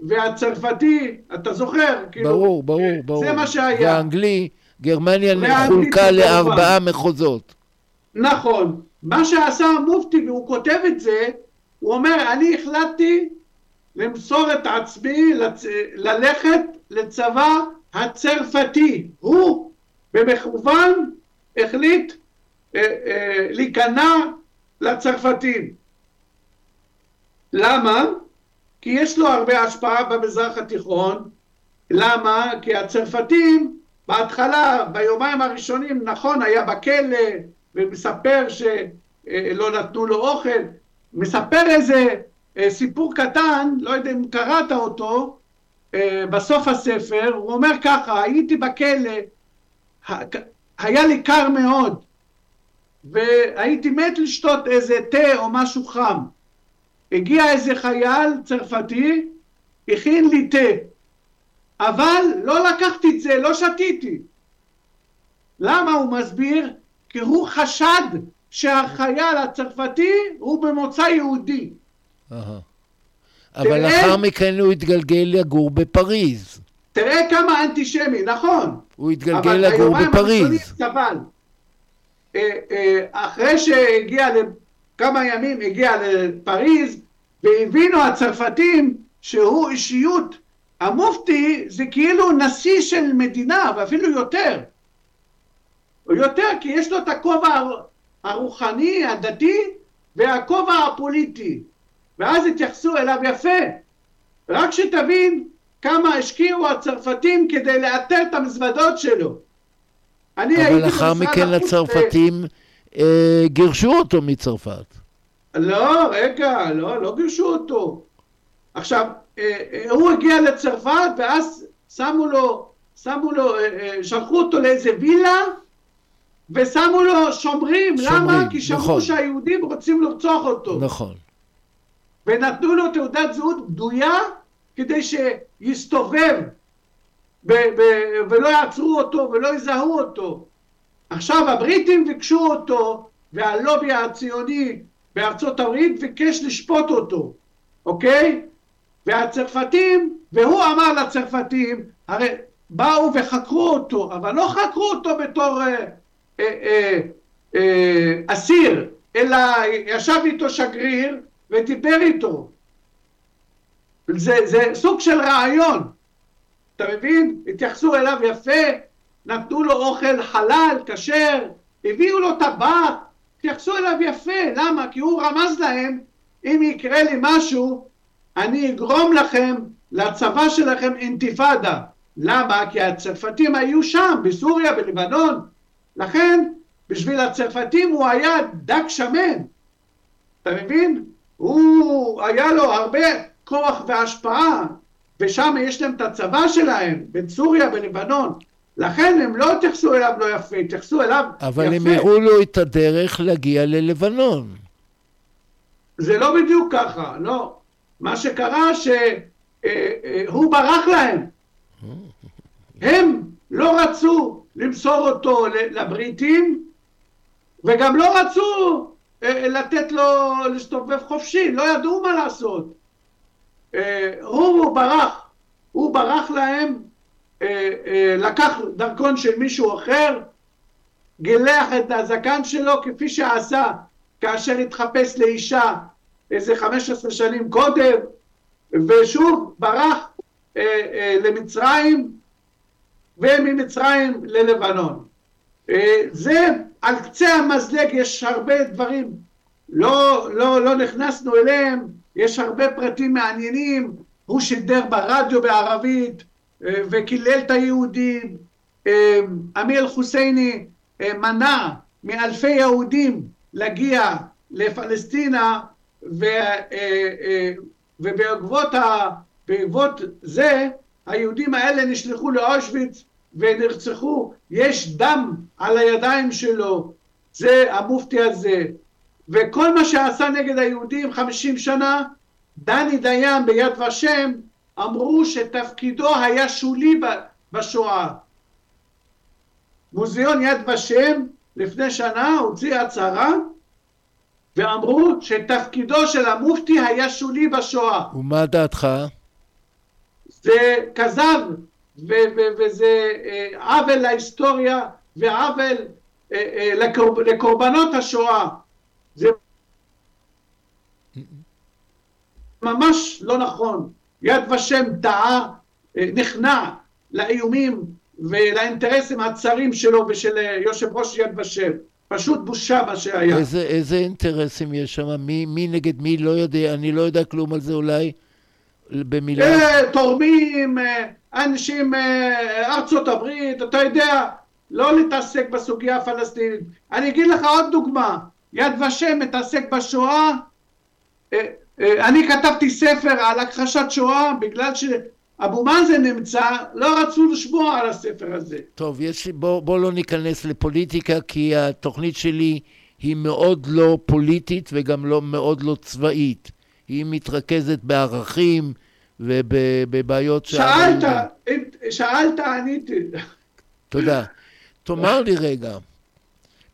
והצרפתי, אתה זוכר? כאילו, ברור, ברור, ברור. זה מה שהיה. והאנגלי, גרמניה חולקה. לארבעה מחוזות. נכון. מה שעשה המופתי, והוא כותב את זה, הוא אומר, אני החלטתי למסור את עצמי, לצ... ללכת לצבא הצרפתי. הוא במכוון החליט אה, אה, להיכנע לצרפתים. למה? כי יש לו הרבה השפעה במזרח התיכון. למה? כי הצרפתים בהתחלה, ביומיים הראשונים, נכון, היה בכלא ומספר שלא נתנו לו אוכל, מספר איזה אה, סיפור קטן, לא יודע אם קראת אותו, אה, בסוף הספר, הוא אומר ככה, הייתי בכלא, היה לי קר מאוד, והייתי מת לשתות איזה תה או משהו חם. הגיע איזה חייל צרפתי, הכין לי תה, אבל לא לקחתי את זה, לא שתיתי. למה הוא מסביר? כי הוא חשד שהחייל הצרפתי הוא במוצא יהודי. אהה. אבל תראה- לאחר מכן הוא התגלגל לגור בפריז. תראה כמה אנטישמי, נכון. הוא התגלגל אבל לגור בפריז. סבל. אה, אה, אחרי שהגיע לכמה ימים, הגיע לפריז, והבינו הצרפתים שהוא אישיות. המופתי זה כאילו נשיא של מדינה, ואפילו יותר. יותר, כי יש לו את הכובע הר- הרוחני, הדתי, והכובע הפוליטי. ואז התייחסו אליו יפה. רק שתבין כמה השקיעו הצרפתים כדי לאתר את המזוודות שלו. אני אבל לאחר מכן הצרפתים אה, גירשו אותו מצרפת. לא, רגע, לא, לא גירשו אותו. עכשיו, אה, אה, הוא הגיע לצרפת ואז שמו לו, שמו לו, אה, שלחו אותו לאיזה וילה ושמו לו שומרים. שומרים, למה? כי שמעו נכון. שהיהודים רוצים לרצוח אותו. נכון. ונתנו לו תעודת זהות בדויה כדי שיסתובב ב- ב- ולא יעצרו אותו ולא יזהו אותו. עכשיו הבריטים ביקשו אותו והלובי הציוני בארצות הברית ביקש לשפוט אותו, אוקיי? והצרפתים, והוא אמר לצרפתים, הרי באו וחקרו אותו, אבל לא חקרו אותו בתור אה, אה, אה, אה, אסיר, אלא ישב איתו שגריר ודיבר איתו. זה, זה סוג של רעיון, אתה מבין? התייחסו אליו יפה, נתנו לו אוכל חלל, כשר, הביאו לו טבק, התייחסו אליו יפה, למה? כי הוא רמז להם, אם יקרה לי משהו, אני אגרום לכם, לצבא שלכם אינתיפאדה. למה? כי הצרפתים היו שם, בסוריה, בלבנון. לכן, בשביל הצרפתים הוא היה דג שמן. אתה מבין? הוא, היה לו הרבה כוח והשפעה, ושם יש להם את הצבא שלהם, בין סוריה ולבנון. לכן הם לא התייחסו אליו לא יפה, התייחסו אליו אבל יפה. הם הראו לו את הדרך להגיע ללבנון. זה לא בדיוק ככה, לא. מה שקרה שהוא ברח להם. הם לא רצו למסור אותו לבריטים, וגם לא רצו אה, לתת לו להסתובב חופשי, לא ידעו מה לעשות. אה, הוא ברח, הוא ברח להם, אה, אה, לקח דרכון של מישהו אחר, גילח את הזקן שלו כפי שעשה כאשר התחפש לאישה איזה 15 שנים קודם, ושוב ברח אה, אה, למצרים וממצרים ללבנון. אה, זה על קצה המזלג יש הרבה דברים, לא, לא, לא נכנסנו אליהם, יש הרבה פרטים מעניינים, הוא שידר ברדיו בערבית אה, וקילל את היהודים, אה, אמיר חוסייני אה, מנע מאלפי יהודים להגיע לפלסטינה ובעקבות זה היהודים האלה נשלחו לאושוויץ ונרצחו, יש דם על הידיים שלו, זה המופתי הזה. וכל מה שעשה נגד היהודים 50 שנה, דני דיין ביד ושם אמרו שתפקידו היה שולי בשואה. מוזיאון יד ושם לפני שנה הוציא הצהרה ואמרו שתפקידו של המופתי היה שולי בשואה. ומה דעתך? זה כזב וזה אה, עוול להיסטוריה ועוול אה, אה, לקורב, לקורבנות השואה. זה ממש לא נכון. יד ושם טעה, נכנע לאיומים ולאינטרסים הצרים שלו ושל יושב ראש יד ושם. פשוט בושה מה שהיה. איזה, איזה אינטרסים יש שם? מי, מי נגד מי? לא יודע, אני לא יודע כלום על זה אולי. במילה. אה, תורמים, אה, אנשים, אה, ארצות הברית, אתה יודע, לא להתעסק בסוגיה הפלסטינית. אני אגיד לך עוד דוגמה, יד ושם מתעסק בשואה, אה, אה, אני כתבתי ספר על הכחשת שואה בגלל שאבו מאזן נמצא, לא רצו לשמוע על הספר הזה. טוב, יש, בוא, בוא לא ניכנס לפוליטיקה, כי התוכנית שלי היא מאוד לא פוליטית וגם לא, מאוד לא צבאית. היא מתרכזת בערכים ובבעיות... שאלת, אם- שאלת, עניתי. תודה. תאמר לי רגע,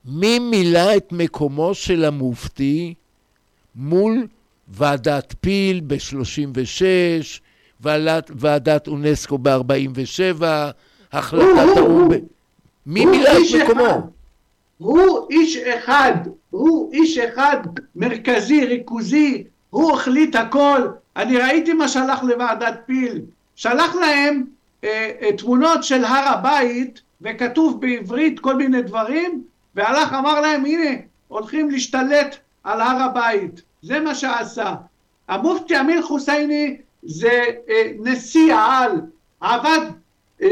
מי מילא את מקומו של המופתי מול ועדת פיל ב-36, ועדת, ועדת אונסקו ב-47, החלטת האו"ם ב... מי מילא את מקומו? אחד. הוא איש אחד, הוא איש אחד מרכזי, ריכוזי, הוא החליט הכל. אני ראיתי מה שלח לוועדת פיל. שלח להם אה, אה, תמונות של הר הבית, וכתוב בעברית כל מיני דברים, והלך אמר להם, הנה, הולכים להשתלט על הר הבית. זה מה שעשה. המופתי אמיר חוסייני זה אה, נשיא העל, עבד אה,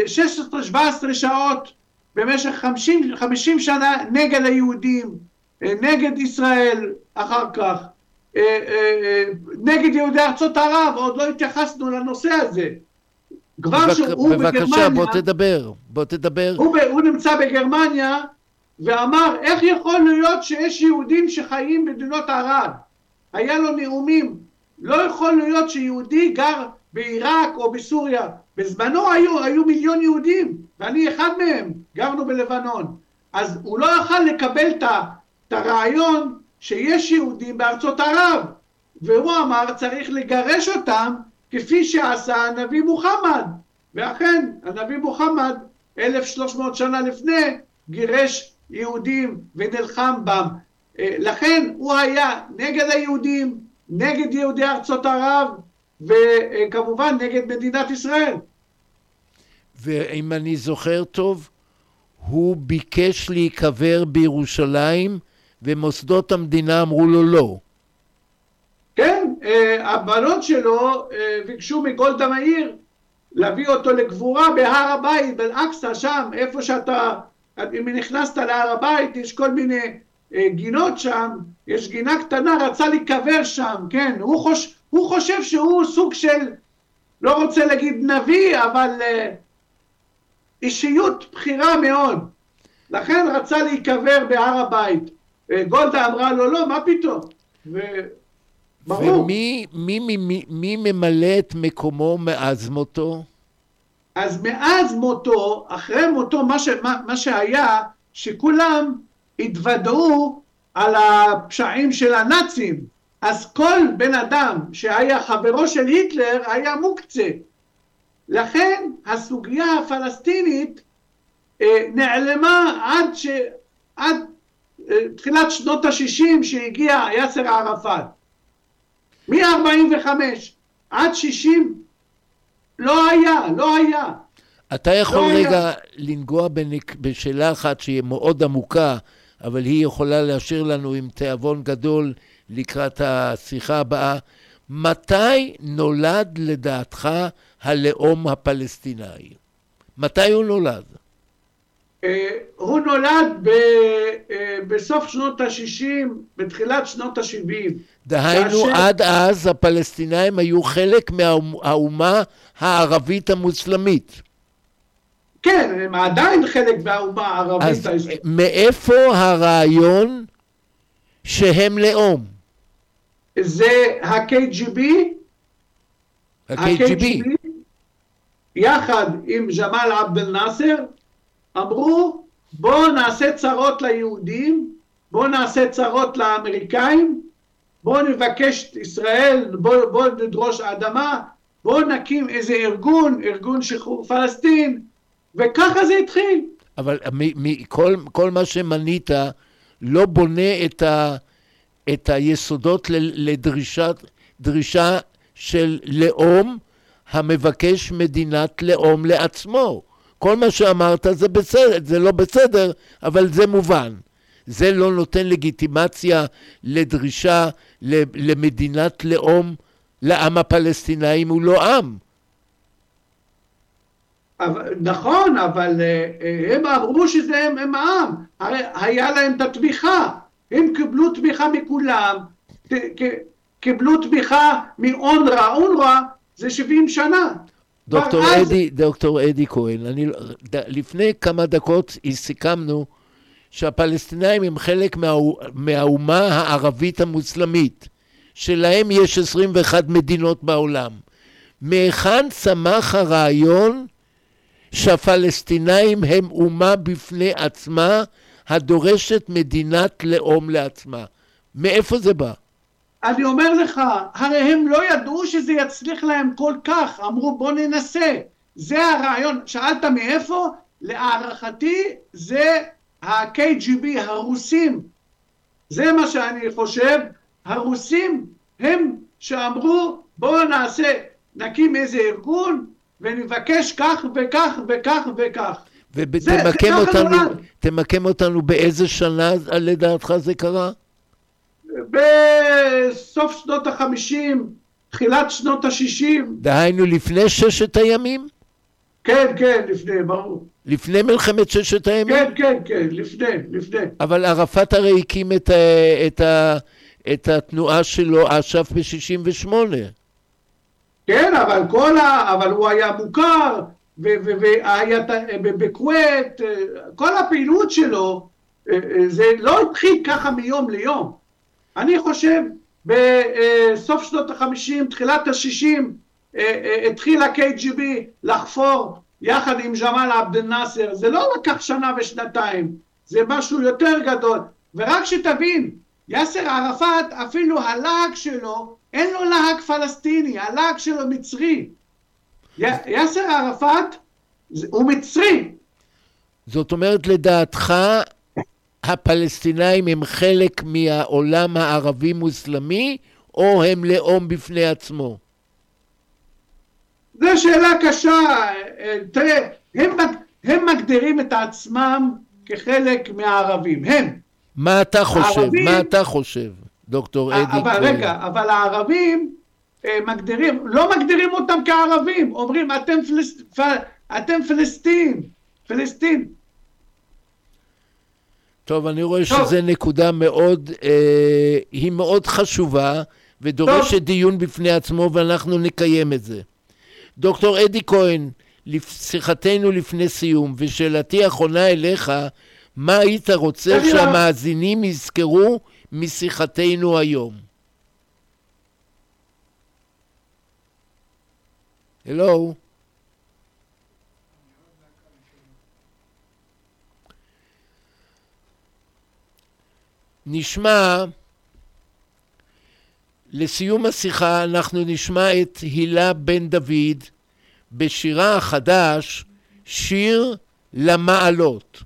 16-17 שעות במשך 50, 50 שנה נגד היהודים, אה, נגד ישראל אחר כך, נגד יהודי ארצות ערב, עוד לא התייחסנו לנושא הזה. כבר שהוא בבקשה, בגרמניה, בוא תדבר. בוא תדבר. הוא, הוא נמצא בגרמניה ואמר איך יכול להיות שיש יהודים שחיים במדינות ערב? היה לו נאומים. לא יכול להיות שיהודי גר בעיראק או בסוריה. בזמנו היו, היו מיליון יהודים, ואני אחד מהם, גרנו בלבנון. אז הוא לא יכל לקבל את הרעיון שיש יהודים בארצות ערב. והוא אמר צריך לגרש אותם כפי שעשה הנביא מוחמד. ואכן, הנביא מוחמד, 1,300 שנה לפני, גירש יהודים ונלחם בם. אה, לכן הוא היה נגד היהודים, נגד יהודי ארצות ערב, וכמובן נגד מדינת ישראל. ואם אני זוכר טוב, הוא ביקש להיקבר בירושלים, ומוסדות המדינה אמרו לו לא. כן, אה, הבנות שלו אה, ביקשו מגולדה מאיר להביא אותו לקבורה בהר הבית, באל-אקצא, שם, איפה שאתה, אם נכנסת להר הבית, יש כל מיני אה, גינות שם, יש גינה קטנה, רצה להיקבר שם, כן, הוא, חוש, הוא חושב שהוא סוג של, לא רוצה להגיד נביא, אבל אישיות בכירה מאוד. לכן רצה להיקבר בהר הבית. גולדה אמרה לו, לא, מה פתאום? ו... ברור. ומי מי, מי, מי, מי ממלא את מקומו מאז מותו? אז מאז מותו, אחרי מותו, מה, ש, מה, מה שהיה, שכולם התוודעו על הפשעים של הנאצים. אז כל בן אדם שהיה חברו של היטלר היה מוקצה. לכן הסוגיה הפלסטינית אה, נעלמה עד, ש, עד אה, תחילת שנות ה-60 שהגיע יאסר ערפאת. מ-45 עד 60 לא היה, לא היה. אתה יכול לא רגע היה. לנגוע בנק... בשאלה אחת שהיא מאוד עמוקה, אבל היא יכולה להשאיר לנו עם תיאבון גדול לקראת השיחה הבאה. מתי נולד לדעתך הלאום הפלסטיני? מתי הוא נולד? אה, הוא נולד ב, אה, בסוף שנות ה-60, בתחילת שנות ה-70. דהיינו, כאשר- עד אז הפלסטינאים היו חלק מהאומה הערבית המוסלמית. כן, הם עדיין חלק מהאומה הערבית. אז הישראלית. מאיפה הרעיון שהם לאום? זה ה-KGB, ה-KGB. יחד עם ג'מאל עבד אל-נאצר, אמרו בואו נעשה צרות ליהודים, בואו נעשה צרות לאמריקאים, בואו נבקש את ישראל, בואו בוא נדרוש אדמה, בואו נקים איזה ארגון, ארגון שחרור פלסטין, וככה זה התחיל. אבל מ- מ- כל, כל מה שמנית לא בונה את, ה, את היסודות ל- לדרישת, דרישה של לאום המבקש מדינת לאום לעצמו. כל מה שאמרת זה בסדר, זה לא בסדר, אבל זה מובן. זה לא נותן לגיטימציה לדרישה למדינת לאום לעם הפלסטיני אם הוא לא עם. נכון, אבל אה, אה, הם אמרו שזה הם, הם העם, הרי היה להם את התמיכה, הם קיבלו תמיכה מכולם, קיבלו תמיכה מאונר"א, אונר"א זה 70 שנה. דוקטור אז- אדי, דוקטור אדי כהן, אני, לא- ד- לפני כמה דקות סיכמנו שהפלסטינאים הם חלק מה, מהאומה הערבית המוסלמית, שלהם יש 21 מדינות בעולם. מהיכן צמח הרעיון שהפלסטינאים הם אומה בפני עצמה הדורשת מדינת לאום לעצמה? מאיפה זה בא? אני אומר לך, הרי הם לא ידעו שזה יצליח להם כל כך, אמרו בוא ננסה. זה הרעיון, שאלת מאיפה? להערכתי זה ה-KGB, הרוסים. זה מה שאני חושב, הרוסים הם שאמרו בואו נעשה, נקים איזה ארגון ונבקש כך וכך וכך וכך. ותמקם אותנו, אותנו באיזה שנה לדעתך זה קרה? בסוף שנות החמישים, תחילת שנות השישים, דהיינו לפני ששת הימים? כן, כן, לפני, ברור. לפני מלחמת ששת הימים? כן, כן, כן, לפני, לפני. אבל ערפאת הרי הקים את, ה, את, ה, את התנועה שלו, אש"ף, ב-68. כן, אבל כל ה... אבל הוא היה מוכר, והיה בכווית, כל הפעילות שלו, אה, אה, זה לא התחיל ככה מיום ליום. אני חושב בסוף שנות החמישים, תחילת השישים, אה, התחיל ה-KGB לחפור יחד עם ג'מאל עבד אל-נאצר, זה לא לקח שנה ושנתיים, זה משהו יותר גדול. ורק שתבין, יאסר ערפאת, אפילו הלהג שלו, אין לו להג פלסטיני, הלהג שלו מצרי. יאסר ערפאת הוא מצרי, זאת אומרת, לדעתך, הפלסטינאים הם חלק מהעולם הערבי-מוסלמי, או הם לאום בפני עצמו? זו שאלה קשה. אה, תראה, הם, מג- הם מגדירים את עצמם כחלק מהערבים, הם. מה אתה חושב? הערבים- מה אתה חושב, דוקטור אדי אבל כהן? רגע, אבל הערבים אה, מגדירים, לא מגדירים אותם כערבים, אומרים אתם, פלס, אתם פלסטין, פלסטין. טוב, אני רואה טוב. שזו נקודה מאוד, אה, היא מאוד חשובה, ודורשת טוב. דיון בפני עצמו, ואנחנו נקיים את זה. דוקטור אדי כהן, שיחתנו לפני סיום, ושאלתי האחרונה אליך, מה היית רוצה שהמאזינים יזכרו משיחתנו היום? הלו? נשמע, לסיום השיחה אנחנו נשמע את הילה בן דוד בשירה החדש, שיר למעלות.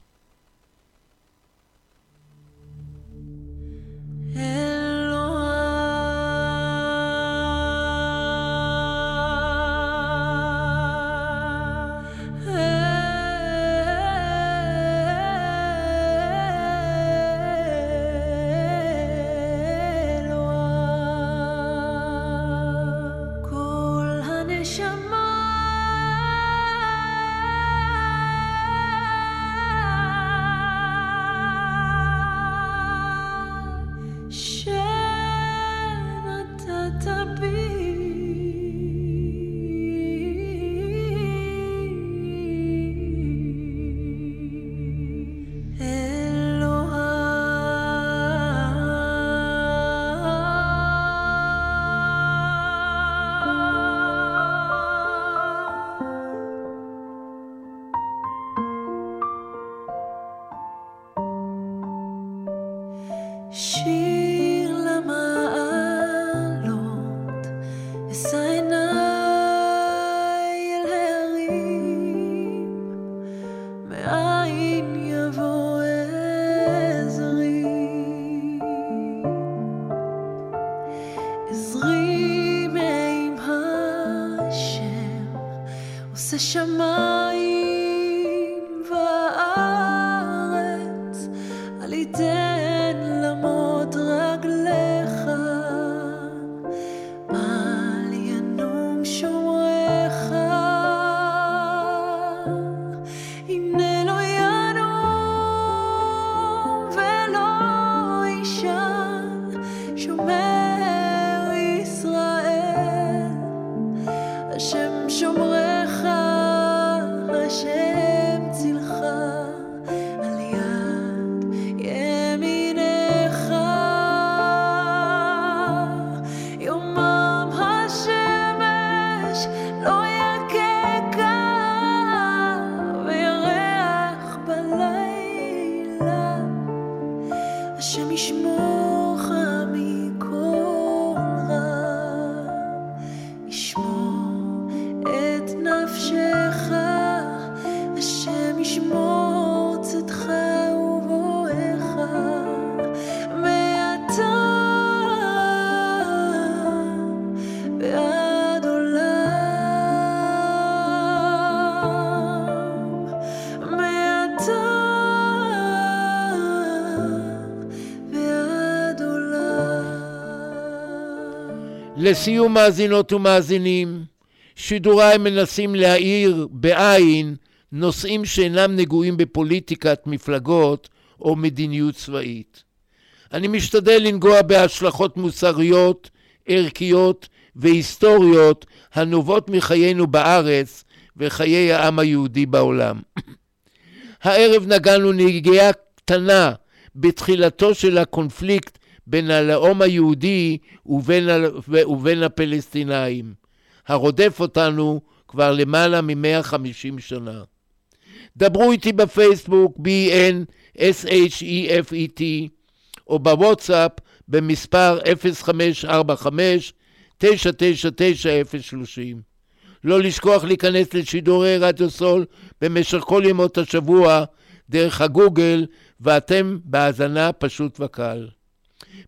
כל עושה שמיים לסיום מאזינות ומאזינים, שידוריי מנסים להאיר בעין נושאים שאינם נגועים בפוליטיקת מפלגות או מדיניות צבאית. אני משתדל לנגוע בהשלכות מוסריות, ערכיות והיסטוריות הנובעות מחיינו בארץ וחיי העם היהודי בעולם. (clears throat) הערב נגענו נגיעה קטנה בתחילתו של הקונפליקט בין הלאום היהודי ובין, ה- ובין הפלסטינאים, הרודף אותנו כבר למעלה מ-150 שנה. דברו איתי בפייסבוק B-N-S-H-E-F-E-T או בוואטסאפ במספר 0545-999-030. לא לשכוח להיכנס לשידורי רדיו סול במשך כל ימות השבוע דרך הגוגל, ואתם בהאזנה פשוט וקל.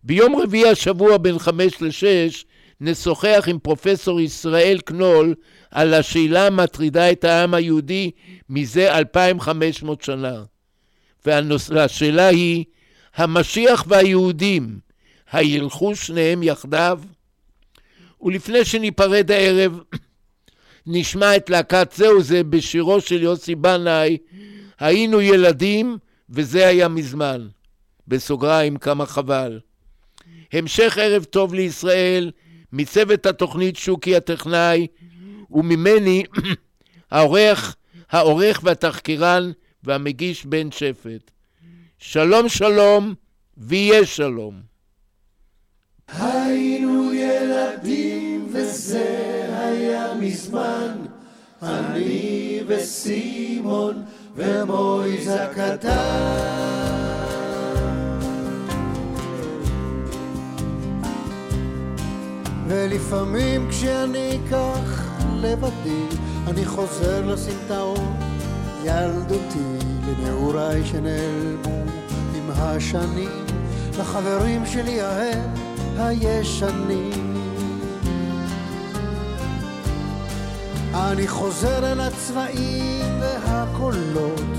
ביום רביעי השבוע בין חמש לשש נשוחח עם פרופסור ישראל קנול על השאלה המטרידה את העם היהודי מזה 2,500 שנה. והשאלה היא, המשיח והיהודים, הילכו שניהם יחדיו? ולפני שניפרד הערב, (clears throat) נשמע את להקת זהו זה בשירו של יוסי בנאי, היינו ילדים וזה היה מזמן. בסוגריים כמה חבל. המשך ערב טוב לישראל, מצוות התוכנית שוקי הטכנאי, וממני (clears throat) העורך, העורך והתחקירן והמגיש בן שפט. שלום שלום ויהיה שלום. היינו ילדים וזה היה מזמן, אני וסימון ומויז הקטן. ולפעמים כשאני כך לבדי, אני חוזר לסמטאות ילדותי, לנעוריי שנעלמו עם השנים, לחברים שלי ההם הישנים. אני חוזר אל הצבעים והקולות,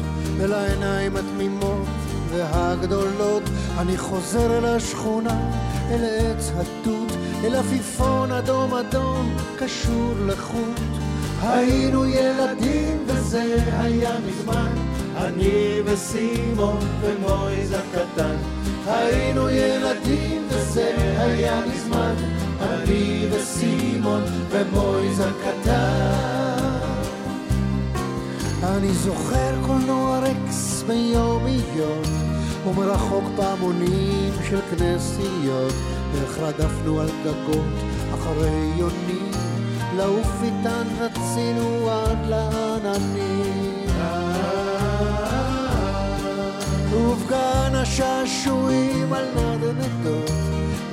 אל העיניים התמימות והגדולות. אני חוזר אל השכונה, אל עץ התות, אל עפיפון אדום אדום קשור לחוט. היינו ילדים וזה היה מזמן, אני וסימון ומויז הקטן. היינו ילדים וזה היה מזמן, אני וסימון ומויז הקטן. אני זוכר קולנוע רקס ביומיות, ומרחוק פעמונים של כנסיות, איך רדפנו על גגות אחרי יונים, לעוף איתן רצינו עד לעננים. ובגן השעשועים על נדנדות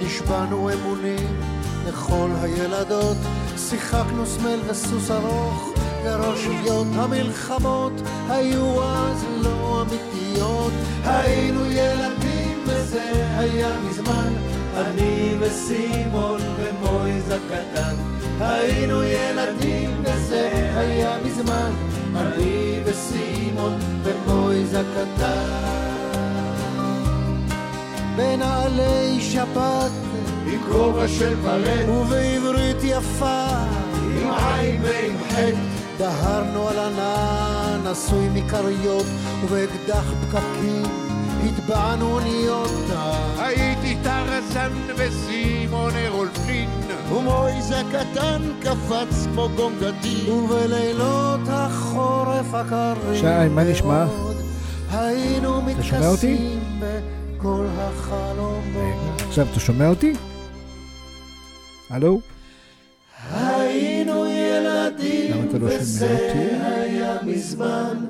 נשבענו אמונים לכל הילדות. שיחקנו סמל וסוס ארוך וראשיות המלחמות היו אז לא אמיתיות. היינו ילדים וזה היה מזמן אני וסימון ומויז הקטן היינו ילדים וזה היה מזמן. אני וסימון ומויז הקטן. בנעלי שבת עם כובע של פרט ובעברית יפה עם עין ועם חטא דהרנו על ענן עשוי מכריות ובאקדח פקקים הטבענו אוניות הייתי טרזן וסימון הרולפין ומויזה קטן קפץ כמו גונגתי ובלילות החורף הקרים שי, מה נשמע? היינו אתה שומע אותי? מתכסים בכל החלומות עכשיו, אתה שומע אותי? הלו? היינו ילדים לא וזה? היה מזמן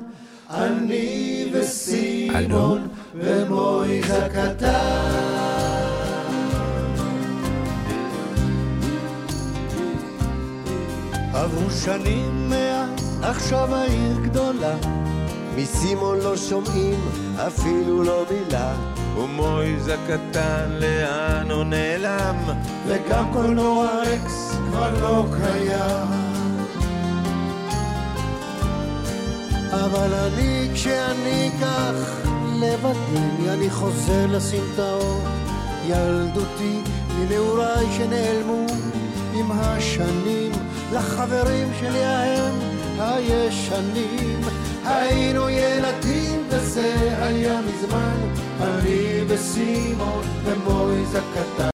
אני הלו? וסימון ומויז הקטן עברו שנים מאז, עכשיו העיר גדולה מסימון לא שומעים אפילו לא מילה ומויז הקטן לאן הוא נעלם? וגם קולנוע רקס כבר לא קיים. אבל אני, כשאני כך לבדי, אני חוזר לסמטאות ילדותי, לנעוריי שנעלמו עם השנים, לחברים שלי ההם הישנים. היינו ילדים וזה היה מזמן, אני וסימון ומויז הקטן.